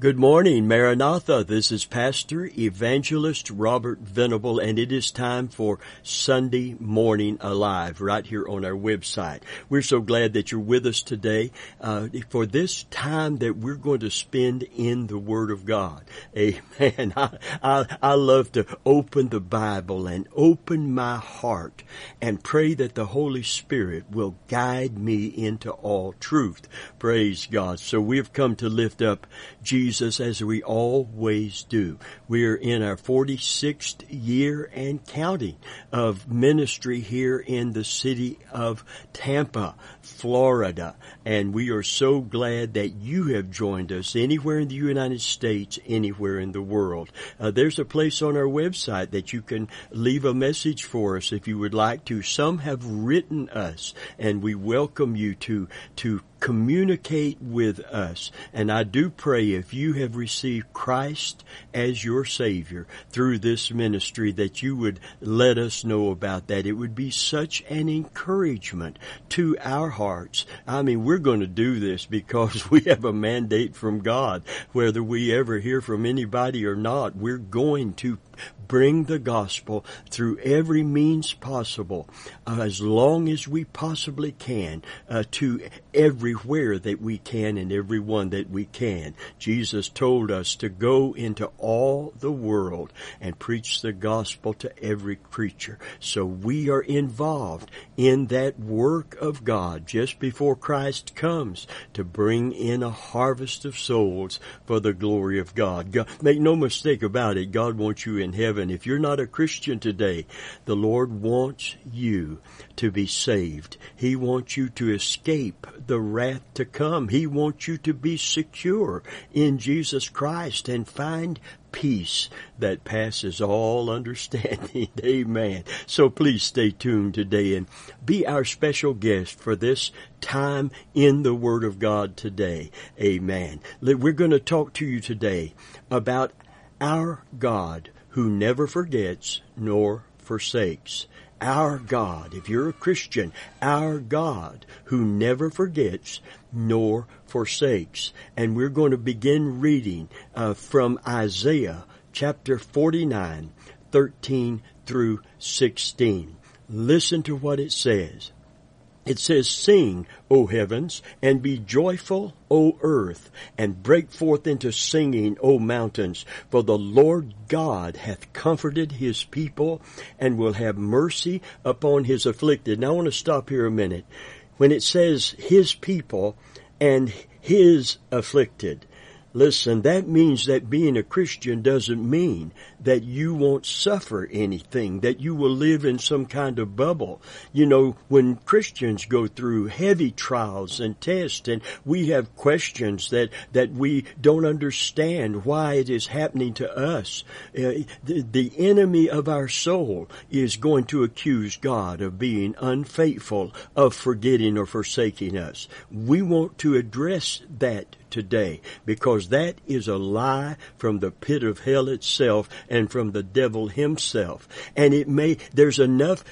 Good morning, Maranatha. This is Pastor Evangelist Robert Venable, and it is time for Sunday Morning Alive right here on our website. We're so glad that you're with us today uh, for this time that we're going to spend in the Word of God. Amen. I, I, I love to open the Bible and open my heart and pray that the Holy Spirit will guide me into all truth. Praise God. So we've come to lift up Jesus Jesus as we always do. We're in our 46th year and counting of ministry here in the city of Tampa, Florida. And we are so glad that you have joined us anywhere in the United States, anywhere in the world. Uh, there's a place on our website that you can leave a message for us if you would like to. Some have written us and we welcome you to, to communicate with us. And I do pray if you have received Christ as your Savior through this ministry that you would let us know about that. It would be such an encouragement to our hearts. I mean, we're going to do this because we have a mandate from God. Whether we ever hear from anybody or not, we're going to bring the gospel through every means possible, uh, as long as we possibly can, uh, to everywhere that we can and everyone that we can. Jesus told us to go into all the world and preach the gospel to every creature. So we are involved in that work of God just before Christ comes to bring in a harvest of souls for the glory of God. God make no mistake about it. God wants you in heaven. If you're not a Christian today, the Lord wants you to be saved. He wants you to escape the wrath to come. He wants you to be secure in Jesus Christ and find peace that passes all understanding. Amen. So please stay tuned today and be our special guest for this time in the Word of God today. Amen. We're going to talk to you today about our God who never forgets nor forsakes. Our God, if you're a Christian, our God who never forgets nor forsakes. And we're going to begin reading uh, from Isaiah chapter 49, 13 through 16. Listen to what it says. It says, Sing, O heavens, and be joyful, O earth, and break forth into singing, O mountains, for the Lord God hath comforted his people and will have mercy upon his afflicted. Now I want to stop here a minute. When it says his people and his afflicted, Listen, that means that being a Christian doesn't mean that you won't suffer anything, that you will live in some kind of bubble. You know, when Christians go through heavy trials and tests and we have questions that, that we don't understand why it is happening to us, uh, the, the enemy of our soul is going to accuse God of being unfaithful, of forgetting or forsaking us. We want to address that today because that is a lie from the pit of hell itself and from the devil himself. And it may, there's enough,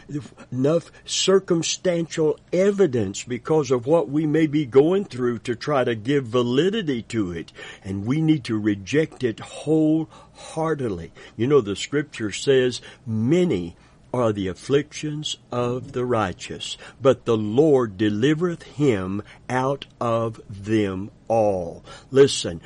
enough circumstantial evidence because of what we may be going through to try to give validity to it. And we need to reject it wholeheartedly. You know, the scripture says many are the afflictions of the righteous, but the Lord delivereth him out of them all. Listen,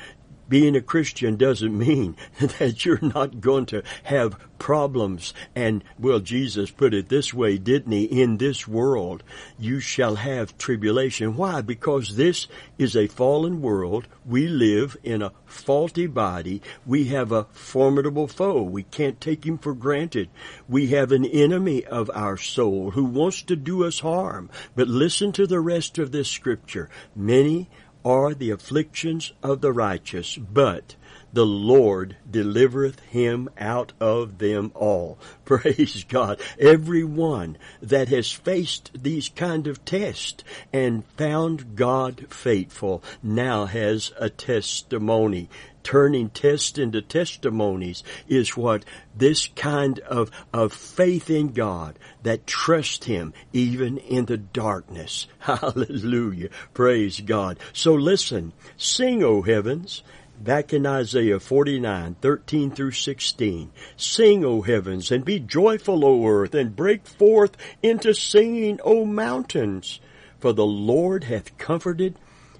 being a Christian doesn't mean that you're not going to have problems. And, well, Jesus put it this way, didn't he? In this world, you shall have tribulation. Why? Because this is a fallen world. We live in a faulty body. We have a formidable foe. We can't take him for granted. We have an enemy of our soul who wants to do us harm. But listen to the rest of this scripture. Many are the afflictions of the righteous, but the Lord delivereth him out of them all. Praise God. Everyone that has faced these kind of tests and found God faithful now has a testimony turning tests into testimonies is what this kind of, of faith in God that trust Him even in the darkness. Hallelujah. Praise God. So listen, sing, O heavens, back in Isaiah 49, 13 through 16. Sing, O heavens, and be joyful, O earth, and break forth into singing, O mountains. For the Lord hath comforted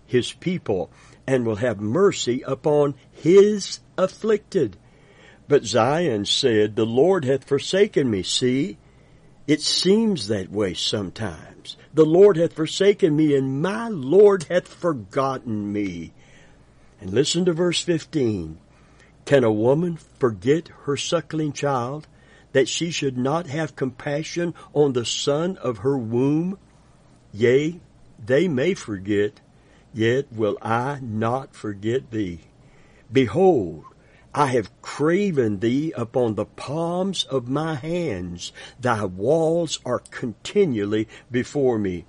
his people, and will have mercy upon his afflicted. But Zion said, The Lord hath forsaken me. See, it seems that way sometimes. The Lord hath forsaken me, and my Lord hath forgotten me. And listen to verse 15. Can a woman forget her suckling child, that she should not have compassion on the son of her womb? Yea, they may forget, yet will I not forget thee. Behold, I have graven thee upon the palms of my hands. Thy walls are continually before me.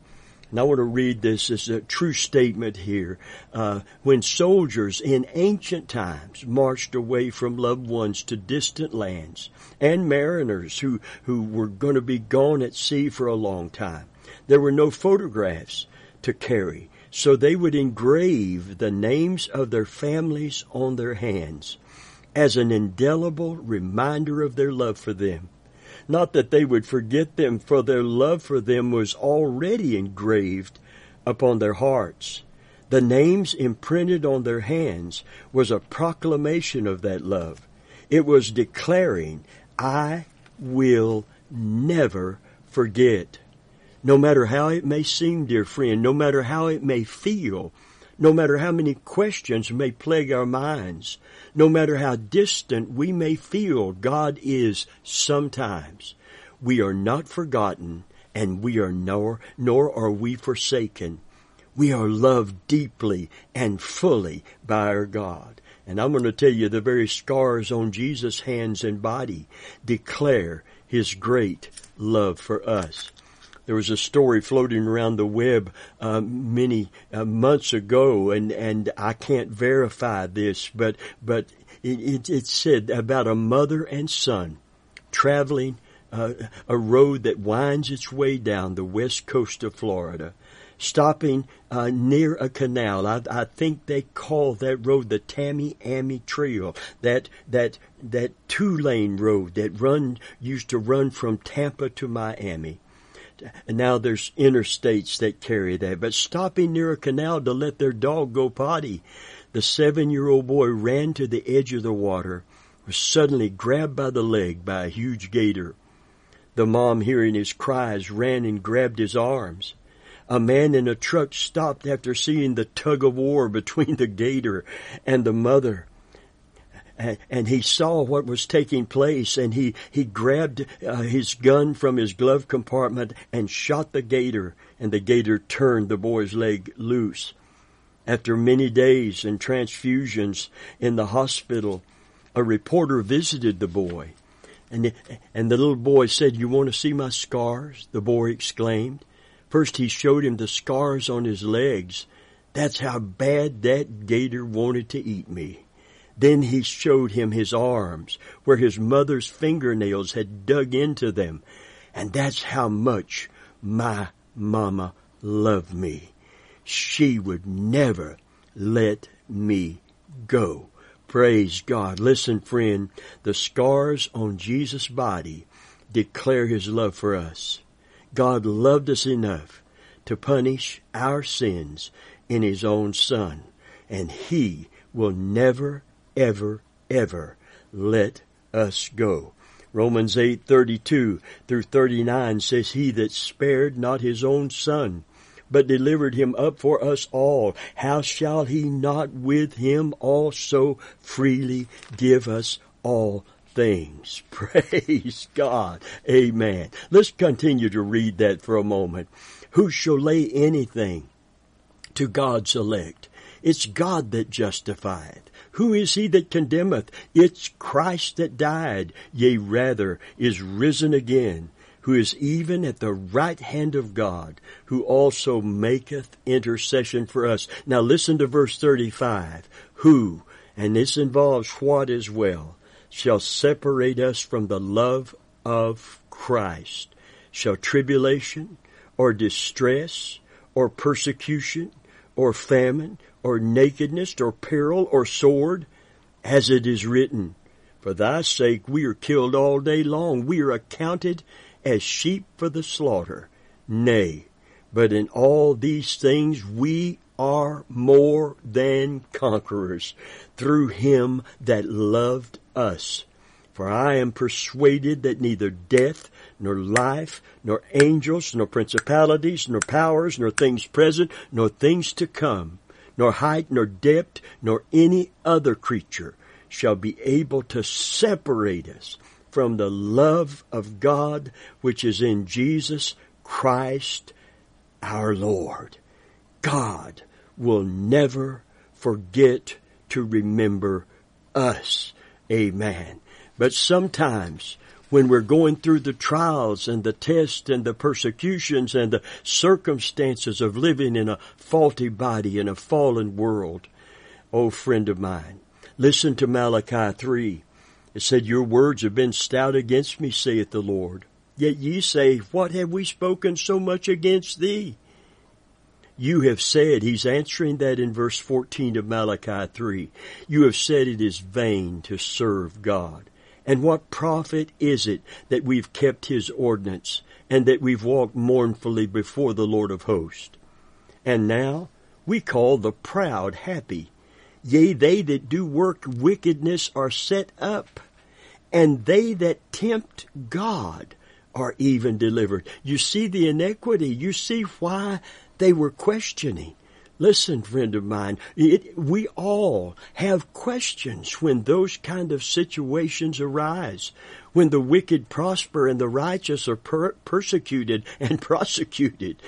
And I want to read this as a true statement here. Uh, when soldiers in ancient times marched away from loved ones to distant lands, and mariners who, who were going to be gone at sea for a long time, there were no photographs to carry. So they would engrave the names of their families on their hands as an indelible reminder of their love for them. Not that they would forget them, for their love for them was already engraved upon their hearts. The names imprinted on their hands was a proclamation of that love. It was declaring, I will never forget. No matter how it may seem, dear friend, no matter how it may feel, no matter how many questions may plague our minds, no matter how distant we may feel God is sometimes, we are not forgotten and we are nor, nor are we forsaken. We are loved deeply and fully by our God. And I'm going to tell you the very scars on Jesus' hands and body declare His great love for us. There was a story floating around the web uh, many uh, months ago, and, and I can't verify this, but but it, it, it said about a mother and son traveling uh, a road that winds its way down the west coast of Florida, stopping uh, near a canal. I, I, think they call that road the Tamiami Trail. That that that two lane road that run used to run from Tampa to Miami and now there's interstates that carry that. But stopping near a canal to let their dog go potty, the seven year old boy ran to the edge of the water, was suddenly grabbed by the leg by a huge gator. The mom, hearing his cries, ran and grabbed his arms. A man in a truck stopped after seeing the tug of war between the gator and the mother and he saw what was taking place and he, he grabbed uh, his gun from his glove compartment and shot the gator and the gator turned the boy's leg loose. After many days and transfusions in the hospital, a reporter visited the boy and, and the little boy said, you want to see my scars? The boy exclaimed. First he showed him the scars on his legs. That's how bad that gator wanted to eat me. Then he showed him his arms, where his mother's fingernails had dug into them. And that's how much my mama loved me. She would never let me go. Praise God. Listen, friend, the scars on Jesus' body declare his love for us. God loved us enough to punish our sins in his own son, and he will never ever, ever let us go. Romans 8:32 through 39 says he that spared not his own son but delivered him up for us all how shall he not with him also freely give us all things? Praise God. Amen. Let's continue to read that for a moment. Who shall lay anything to God's elect? It's God that justifieth who is he that condemneth? It's Christ that died, yea, rather, is risen again, who is even at the right hand of God, who also maketh intercession for us. Now listen to verse 35. Who, and this involves what as well, shall separate us from the love of Christ? Shall tribulation, or distress, or persecution, or famine, or nakedness, or peril, or sword, as it is written, For thy sake we are killed all day long, we are accounted as sheep for the slaughter. Nay, but in all these things we are more than conquerors through him that loved us. For I am persuaded that neither death, nor life, nor angels, nor principalities, nor powers, nor things present, nor things to come, nor height, nor depth, nor any other creature shall be able to separate us from the love of God which is in Jesus Christ our Lord. God will never forget to remember us. Amen. But sometimes when we're going through the trials and the tests and the persecutions and the circumstances of living in a faulty body in a fallen world, oh friend of mine, listen to Malachi 3. It said, Your words have been stout against me, saith the Lord. Yet ye say, What have we spoken so much against thee? You have said, he's answering that in verse 14 of Malachi 3. You have said it is vain to serve God. And what profit is it that we've kept his ordinance and that we've walked mournfully before the Lord of hosts? And now we call the proud happy. Yea, they that do work wickedness are set up, and they that tempt God are even delivered. You see the iniquity. You see why they were questioning. Listen, friend of mine, it, we all have questions when those kind of situations arise. When the wicked prosper and the righteous are per- persecuted and prosecuted.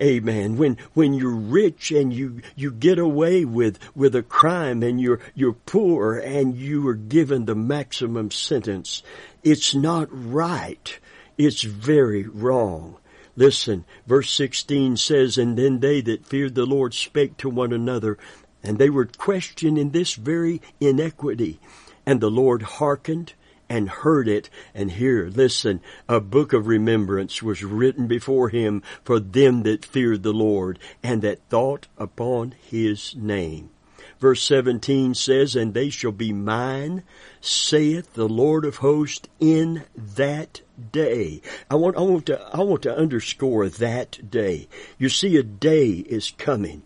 Amen. When, when you're rich and you, you get away with, with a crime and you're, you're poor and you are given the maximum sentence. It's not right. It's very wrong. Listen, verse 16 says, And then they that feared the Lord spake to one another, and they were questioning this very inequity. And the Lord hearkened and heard it. And here, listen, a book of remembrance was written before him for them that feared the Lord and that thought upon his name. Verse 17 says, And they shall be mine, saith the Lord of hosts, in that day. I want, I want to, I want to underscore that day. You see, a day is coming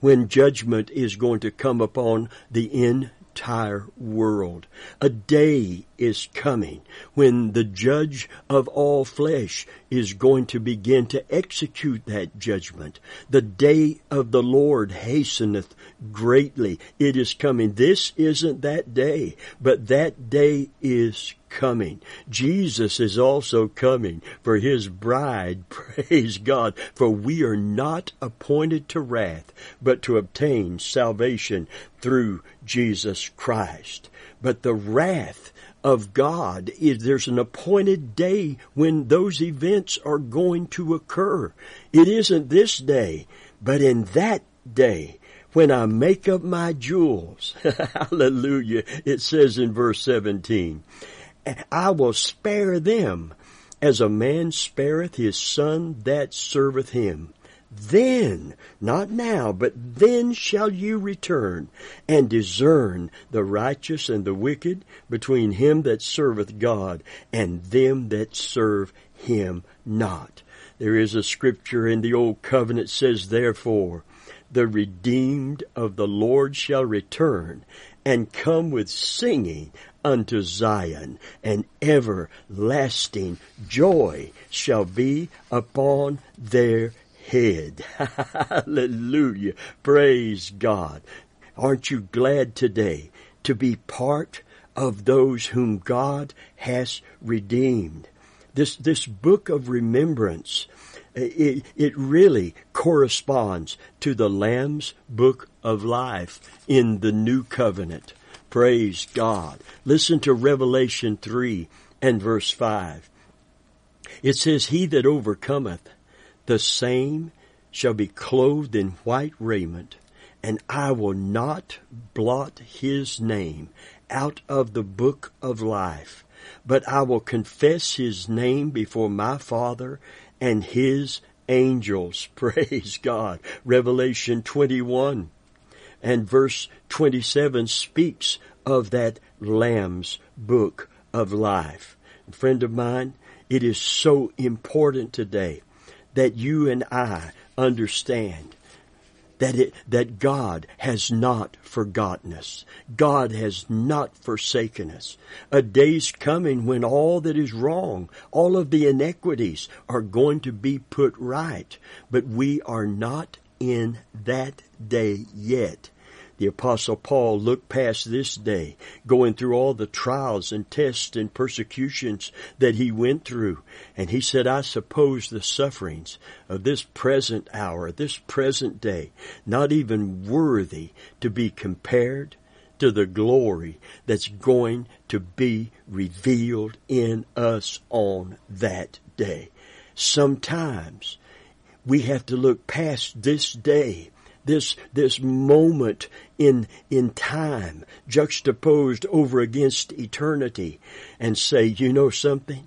when judgment is going to come upon the entire world. A day is coming when the judge of all flesh is going to begin to execute that judgment. The day of the Lord hasteneth greatly. It is coming. This isn't that day, but that day is coming. Jesus is also coming for his bride. Praise God. For we are not appointed to wrath, but to obtain salvation through Jesus Christ. But the wrath of God is there's an appointed day when those events are going to occur. It isn't this day, but in that day when I make up my jewels. Hallelujah. It says in verse 17, I will spare them as a man spareth his son that serveth him. Then, not now, but then shall you return and discern the righteous and the wicked between him that serveth God and them that serve him not. There is a scripture in the old covenant says, therefore, the redeemed of the Lord shall return and come with singing unto Zion, and everlasting joy shall be upon their head. Hallelujah. Praise God. Aren't you glad today to be part of those whom God has redeemed? This, this book of remembrance, it, it really corresponds to the Lamb's book of life in the new covenant. Praise God. Listen to Revelation 3 and verse 5. It says, He that overcometh the same shall be clothed in white raiment, and I will not blot his name out of the book of life, but I will confess his name before my Father and his angels. Praise God. Revelation 21 and verse 27 speaks of that Lamb's book of life. Friend of mine, it is so important today that you and I understand that it, that God has not forgotten us. God has not forsaken us. A day's coming when all that is wrong, all of the inequities are going to be put right. But we are not in that day yet. The apostle Paul looked past this day, going through all the trials and tests and persecutions that he went through. And he said, I suppose the sufferings of this present hour, this present day, not even worthy to be compared to the glory that's going to be revealed in us on that day. Sometimes we have to look past this day this, this moment in, in time juxtaposed over against eternity and say, you know something?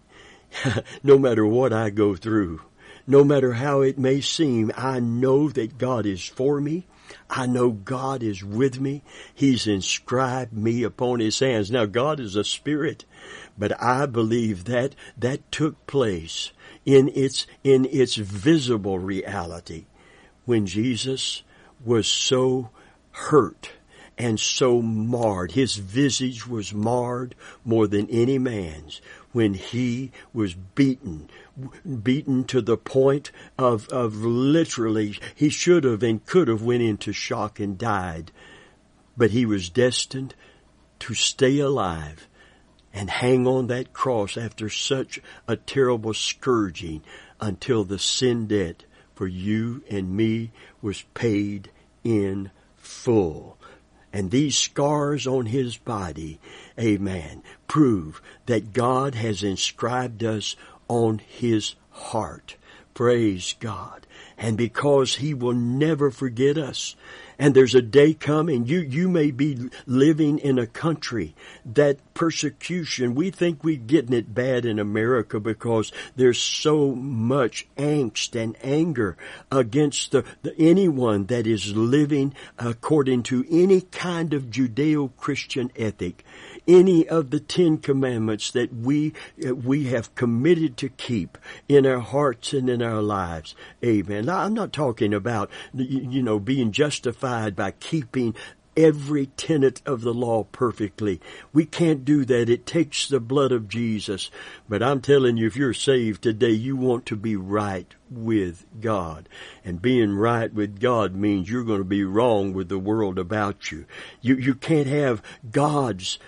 no matter what I go through, no matter how it may seem, I know that God is for me. I know God is with me. He's inscribed me upon his hands. Now God is a spirit, but I believe that that took place in its, in its visible reality when Jesus was so hurt and so marred. His visage was marred more than any man's when he was beaten, beaten to the point of, of literally, he should have and could have went into shock and died. But he was destined to stay alive and hang on that cross after such a terrible scourging until the sin debt for you and me was paid in full. And these scars on his body, amen, prove that God has inscribed us on his heart. Praise God. And because he will never forget us, and there's a day coming. You, you may be living in a country that persecution, we think we're getting it bad in America because there's so much angst and anger against the, the anyone that is living according to any kind of Judeo-Christian ethic any of the Ten Commandments that we, we have committed to keep in our hearts and in our lives. Amen. Now, I'm not talking about, you know, being justified by keeping every tenet of the law perfectly. We can't do that. It takes the blood of Jesus. But I'm telling you, if you're saved today, you want to be right with God. And being right with God means you're going to be wrong with the world about you. You, you can't have God's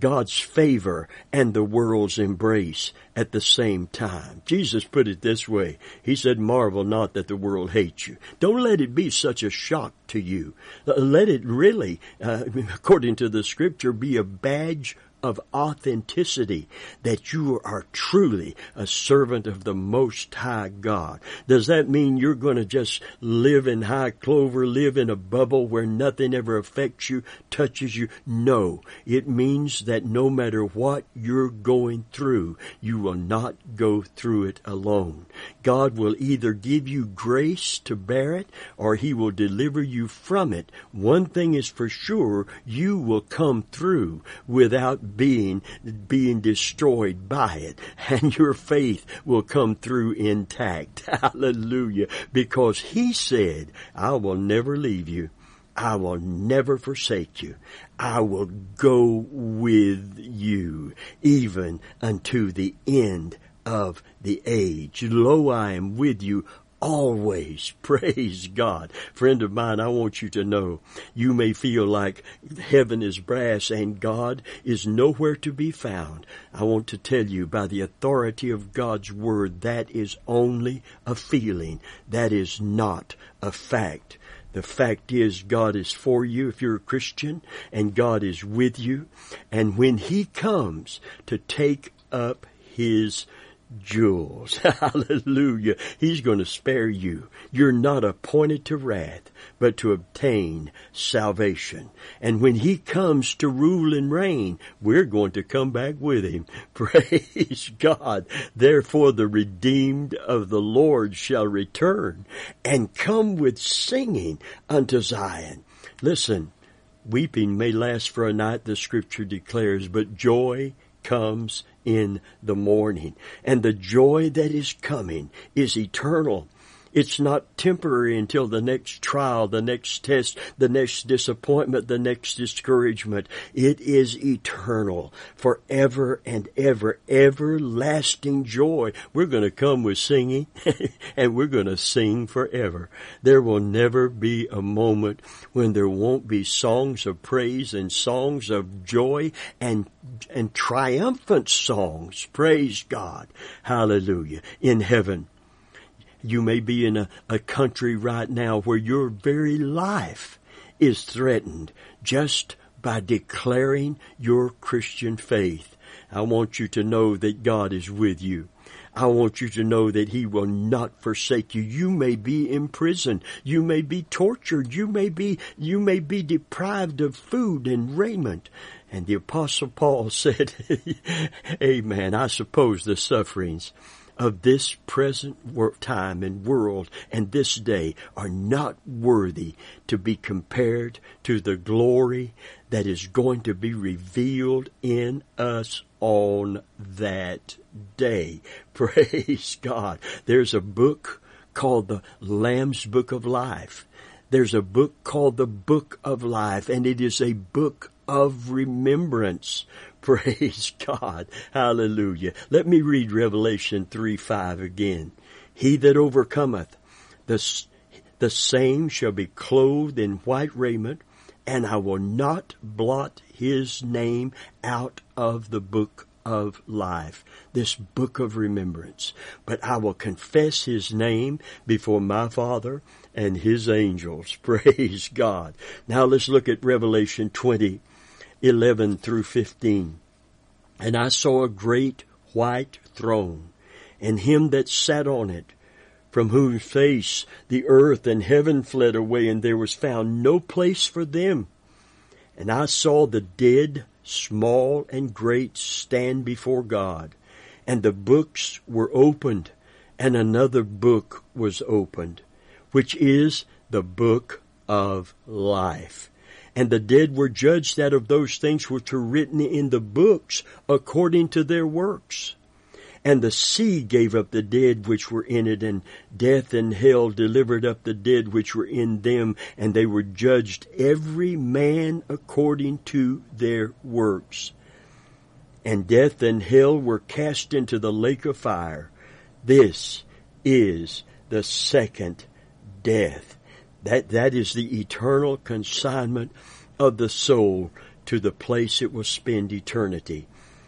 God's favor and the world's embrace at the same time. Jesus put it this way. He said, marvel not that the world hates you. Don't let it be such a shock to you. Let it really, uh, according to the scripture, be a badge of authenticity that you are truly a servant of the Most High God. Does that mean you're going to just live in high clover, live in a bubble where nothing ever affects you, touches you? No. It means that no matter what you're going through, you will not go through it alone. God will either give you grace to bear it or He will deliver you from it. One thing is for sure, you will come through without being, being destroyed by it and your faith will come through intact. Hallelujah. Because He said, I will never leave you. I will never forsake you. I will go with you even unto the end of the age. Lo, I am with you always. Praise God. Friend of mine, I want you to know you may feel like heaven is brass and God is nowhere to be found. I want to tell you by the authority of God's word, that is only a feeling. That is not a fact. The fact is God is for you if you're a Christian and God is with you. And when He comes to take up His jewels. Hallelujah. He's going to spare you. You're not appointed to wrath, but to obtain salvation. And when he comes to rule and reign, we're going to come back with him. Praise God. Therefore the redeemed of the Lord shall return and come with singing unto Zion. Listen, weeping may last for a night, the scripture declares, but joy comes in the morning. And the joy that is coming is eternal. It's not temporary until the next trial, the next test, the next disappointment, the next discouragement. It is eternal, forever and ever, everlasting joy. We're going to come with singing and we're going to sing forever. There will never be a moment when there won't be songs of praise and songs of joy and, and triumphant songs. Praise God. Hallelujah. In heaven. You may be in a, a country right now where your very life is threatened just by declaring your Christian faith. I want you to know that God is with you. I want you to know that He will not forsake you. You may be in prison. You may be tortured. You may be, you may be deprived of food and raiment. And the apostle Paul said, Amen. I suppose the sufferings of this present time and world and this day are not worthy to be compared to the glory that is going to be revealed in us on that day. Praise God. There's a book called the Lamb's Book of Life. There's a book called the Book of Life and it is a book of remembrance Praise God. Hallelujah. Let me read Revelation 3 5 again. He that overcometh, the, the same shall be clothed in white raiment, and I will not blot his name out of the book of life, this book of remembrance. But I will confess his name before my Father and his angels. Praise God. Now let's look at Revelation 20 11 through 15. And I saw a great white throne, and him that sat on it, from whose face the earth and heaven fled away, and there was found no place for them. And I saw the dead, small and great, stand before God, and the books were opened, and another book was opened, which is the book of life and the dead were judged out of those things which were written in the books according to their works. And the sea gave up the dead which were in it, and death and hell delivered up the dead which were in them, and they were judged every man according to their works. And death and hell were cast into the lake of fire. This is the second death. That, that is the eternal consignment of the soul to the place it will spend eternity.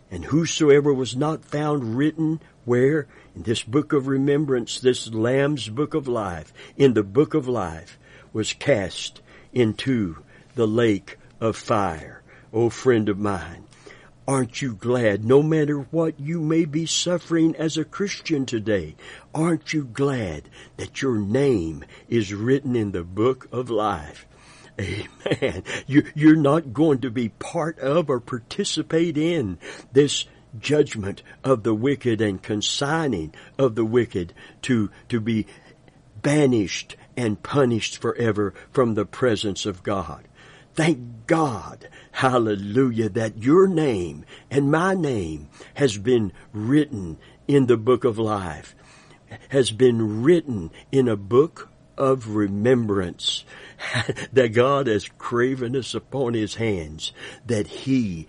And whosoever was not found written where? In this book of remembrance, this Lamb's book of life, in the book of life, was cast into the lake of fire. O friend of mine, Aren't you glad, no matter what you may be suffering as a Christian today, aren't you glad that your name is written in the book of life? Amen. You, you're not going to be part of or participate in this judgment of the wicked and consigning of the wicked to, to be banished and punished forever from the presence of God. Thank God, hallelujah, that your name and my name has been written in the book of life, has been written in a book of remembrance that God has graven us upon his hands, that he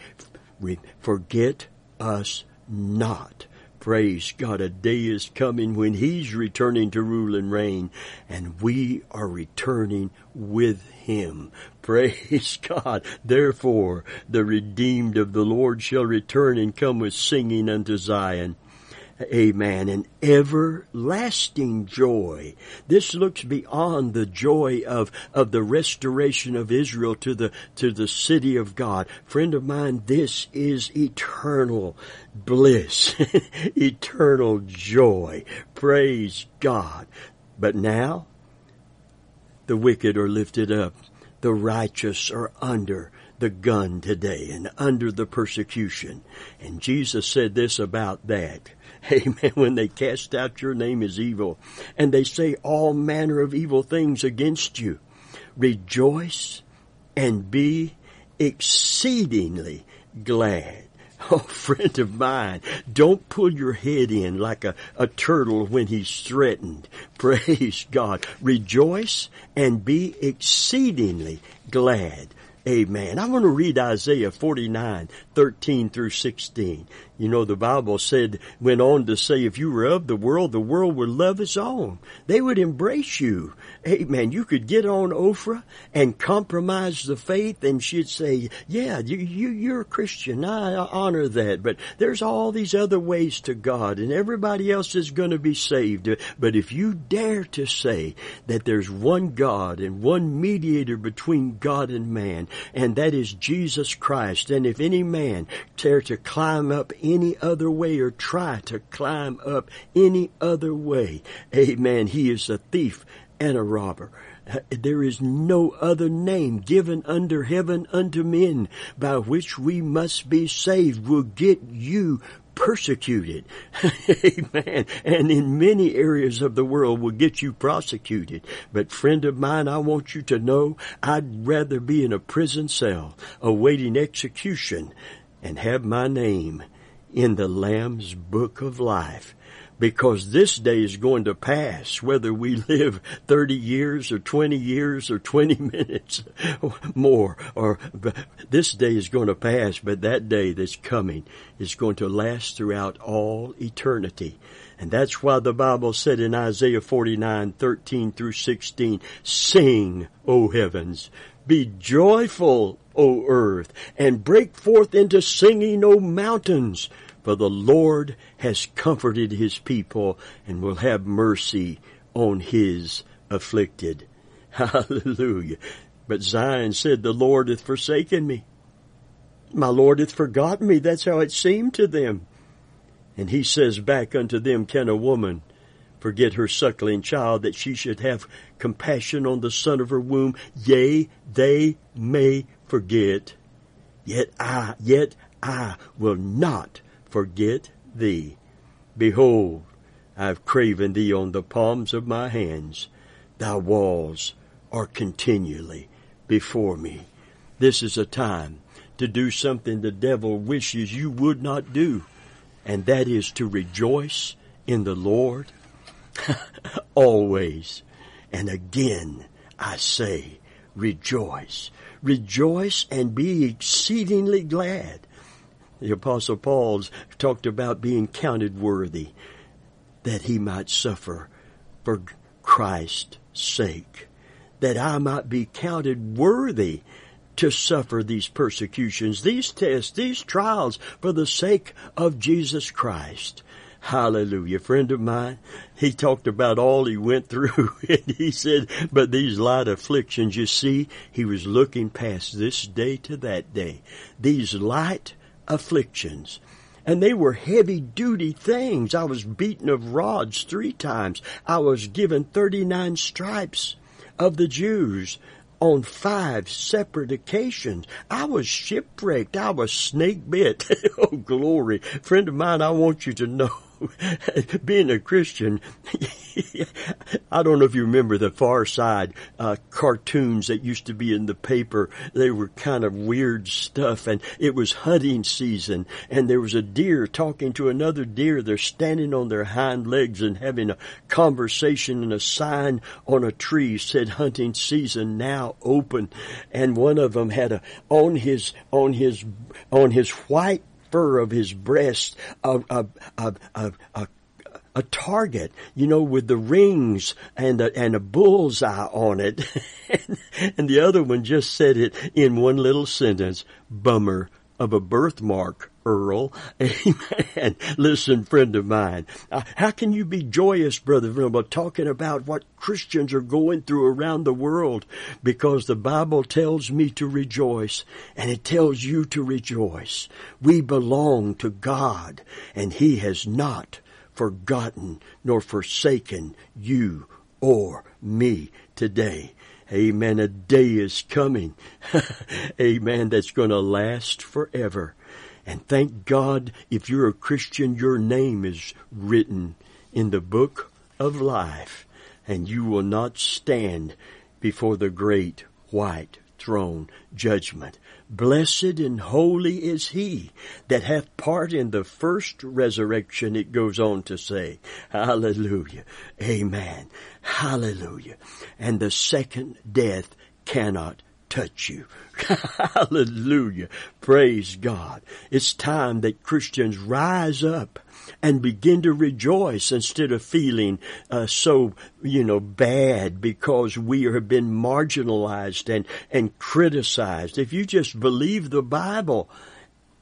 forget us not. Praise God, a day is coming when He's returning to rule and reign, and we are returning with Him. Praise God. Therefore, the redeemed of the Lord shall return and come with singing unto Zion. Amen. An everlasting joy. This looks beyond the joy of, of the restoration of Israel to the, to the city of God. Friend of mine, this is eternal bliss, eternal joy. Praise God. But now, the wicked are lifted up. The righteous are under the gun today and under the persecution. And Jesus said this about that. Amen. When they cast out your name as evil and they say all manner of evil things against you, rejoice and be exceedingly glad. Oh, friend of mine, don't pull your head in like a, a turtle when he's threatened. Praise God. Rejoice and be exceedingly glad. Amen. I want to read Isaiah 49, 13 through 16. You know, the Bible said, went on to say, if you were of the world, the world would love its own. They would embrace you. Hey, man, You could get on Oprah and compromise the faith and she'd say, yeah, you, you, you're a Christian. I honor that. But there's all these other ways to God and everybody else is going to be saved. But if you dare to say that there's one God and one mediator between God and man, and that is Jesus Christ, and if any man dare to climb up any other way or try to climb up any other way. Amen. He is a thief and a robber. There is no other name given under heaven unto men by which we must be saved will get you persecuted. Amen. And in many areas of the world will get you prosecuted. But friend of mine, I want you to know I'd rather be in a prison cell awaiting execution and have my name in the Lamb's book of life because this day is going to pass, whether we live 30 years or 20 years or 20 minutes more, or this day is going to pass, but that day that's coming is going to last throughout all eternity. And that's why the Bible said in Isaiah 49, 13 through 16, sing, O heavens, be joyful, O earth, and break forth into singing, O mountains, for the Lord has comforted his people and will have mercy on his afflicted. Hallelujah. But Zion said, the Lord hath forsaken me. My Lord hath forgotten me. That's how it seemed to them. And he says back unto them, can a woman forget her suckling child that she should have compassion on the son of her womb? Yea, they may forget. Yet I, yet I will not forget thee. Behold, I have graven thee on the palms of my hands. Thy walls are continually before me. This is a time to do something the devil wishes you would not do, and that is to rejoice in the Lord always. And again, I say, rejoice. Rejoice and be exceedingly glad. The apostle Paul's talked about being counted worthy that he might suffer for Christ's sake, that I might be counted worthy to suffer these persecutions, these tests, these trials for the sake of Jesus Christ. Hallelujah. Friend of mine, he talked about all he went through and he said, but these light afflictions, you see, he was looking past this day to that day. These light afflictions. And they were heavy duty things. I was beaten of rods three times. I was given 39 stripes of the Jews on five separate occasions. I was shipwrecked. I was snake bit. oh, glory. Friend of mine, I want you to know being a Christian, I don't know if you remember the Far Side uh, cartoons that used to be in the paper. They were kind of weird stuff, and it was hunting season, and there was a deer talking to another deer. They're standing on their hind legs and having a conversation, and a sign on a tree said "Hunting season now open," and one of them had a on his on his on his white fur of his breast a, a, a, a, target, you know, with the rings and a, and a bullseye on it. and the other one just said it in one little sentence, bummer of a birthmark, Earl. Amen. Listen, friend of mine, uh, how can you be joyous, Brother Venable, talking about what Christians are going through around the world? Because the Bible tells me to rejoice, and it tells you to rejoice. We belong to God, and He has not forgotten nor forsaken you or me today. Amen. A day is coming. Amen. That's going to last forever. And thank God if you're a Christian, your name is written in the book of life and you will not stand before the great white throne judgment. Blessed and holy is he that hath part in the first resurrection, it goes on to say. Hallelujah. Amen. Hallelujah. And the second death cannot touch you. Hallelujah. Praise God. It's time that Christians rise up and begin to rejoice instead of feeling uh, so, you know, bad because we have been marginalized and, and criticized. If you just believe the Bible,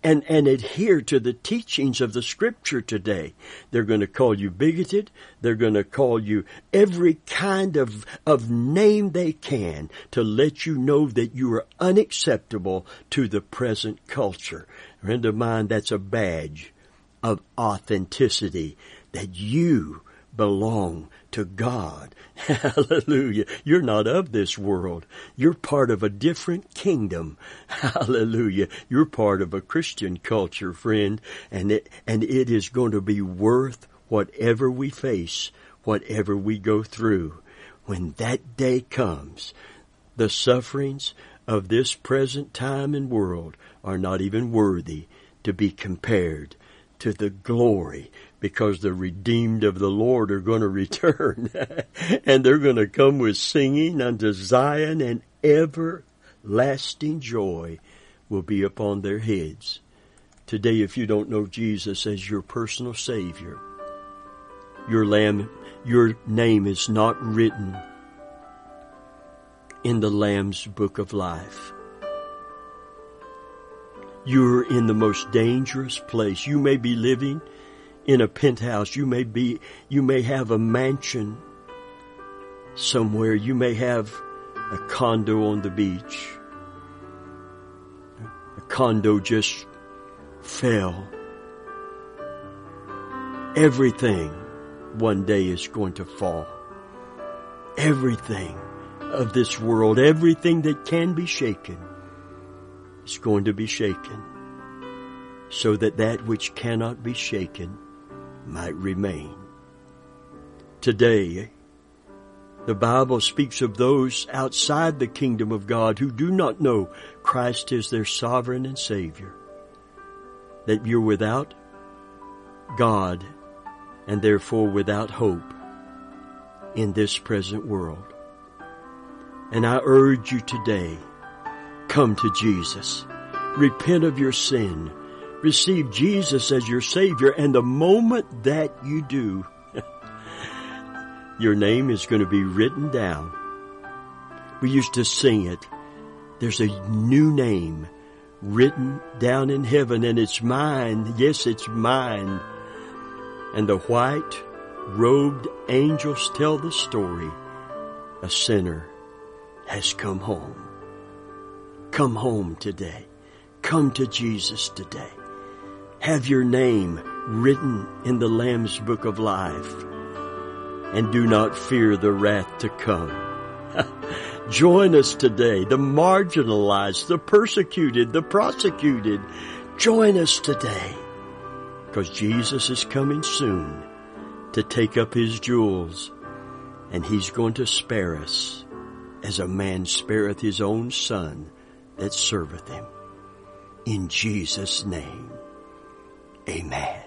and, and adhere to the teachings of the scripture today. They're going to call you bigoted. They're going to call you every kind of, of name they can to let you know that you are unacceptable to the present culture. Friend of mine, that's a badge of authenticity that you belong to God. Hallelujah. You're not of this world. You're part of a different kingdom. Hallelujah. You're part of a Christian culture, friend, and it, and it is going to be worth whatever we face, whatever we go through. When that day comes, the sufferings of this present time and world are not even worthy to be compared to the glory because the redeemed of the Lord are going to return and they're going to come with singing unto Zion and everlasting joy will be upon their heads. Today, if you don't know Jesus as your personal Savior, your lamb, your name is not written in the Lamb's book of life. You're in the most dangerous place. You may be living in a penthouse. You may be, you may have a mansion somewhere. You may have a condo on the beach. A condo just fell. Everything one day is going to fall. Everything of this world, everything that can be shaken is going to be shaken so that that which cannot be shaken might remain. Today, the Bible speaks of those outside the kingdom of God who do not know Christ is their sovereign and Savior. That you're without God and therefore without hope in this present world. And I urge you today, come to Jesus. Repent of your sin receive Jesus as your Savior, and the moment that you do, your name is going to be written down. We used to sing it. There's a new name written down in heaven, and it's mine. Yes, it's mine. And the white robed angels tell the story. A sinner has come home. Come home today. Come to Jesus today have your name written in the Lamb's book of life and do not fear the wrath to come. Join us today, the marginalized, the persecuted, the prosecuted. Join us today because Jesus is coming soon to take up his jewels and he's going to spare us as a man spareth his own son that serveth him. In Jesus' name. Amen.